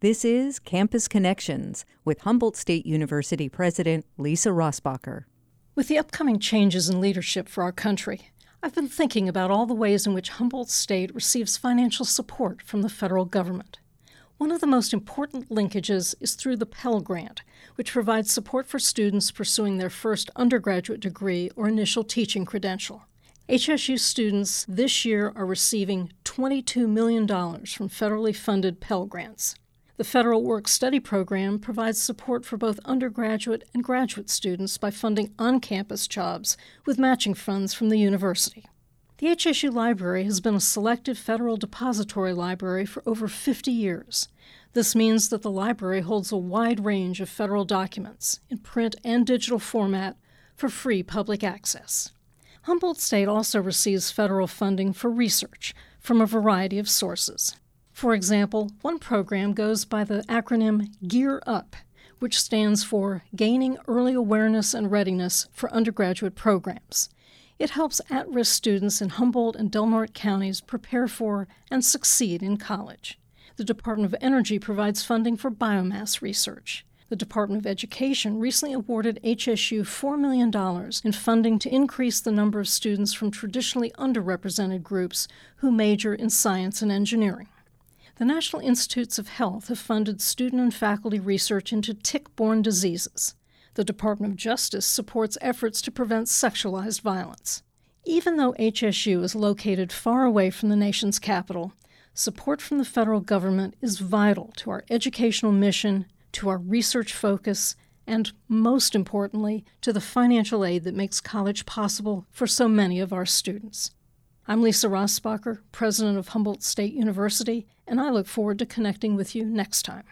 This is Campus Connections with Humboldt State University President Lisa Rossbacher. With the upcoming changes in leadership for our country, I've been thinking about all the ways in which Humboldt State receives financial support from the federal government. One of the most important linkages is through the Pell Grant, which provides support for students pursuing their first undergraduate degree or initial teaching credential. HSU students this year are receiving $22 million from federally funded Pell Grants. The Federal Work Study Program provides support for both undergraduate and graduate students by funding on campus jobs with matching funds from the university. The HSU Library has been a selected federal depository library for over 50 years. This means that the library holds a wide range of federal documents in print and digital format for free public access. Humboldt State also receives federal funding for research from a variety of sources. For example, one program goes by the acronym GEAR UP, which stands for Gaining Early Awareness and Readiness for Undergraduate Programs. It helps at risk students in Humboldt and Del Norte counties prepare for and succeed in college. The Department of Energy provides funding for biomass research. The Department of Education recently awarded HSU $4 million in funding to increase the number of students from traditionally underrepresented groups who major in science and engineering. The National Institutes of Health have funded student and faculty research into tick borne diseases. The Department of Justice supports efforts to prevent sexualized violence. Even though HSU is located far away from the nation's capital, support from the federal government is vital to our educational mission, to our research focus, and most importantly, to the financial aid that makes college possible for so many of our students. I'm Lisa Rossbacher, president of Humboldt State University, and I look forward to connecting with you next time.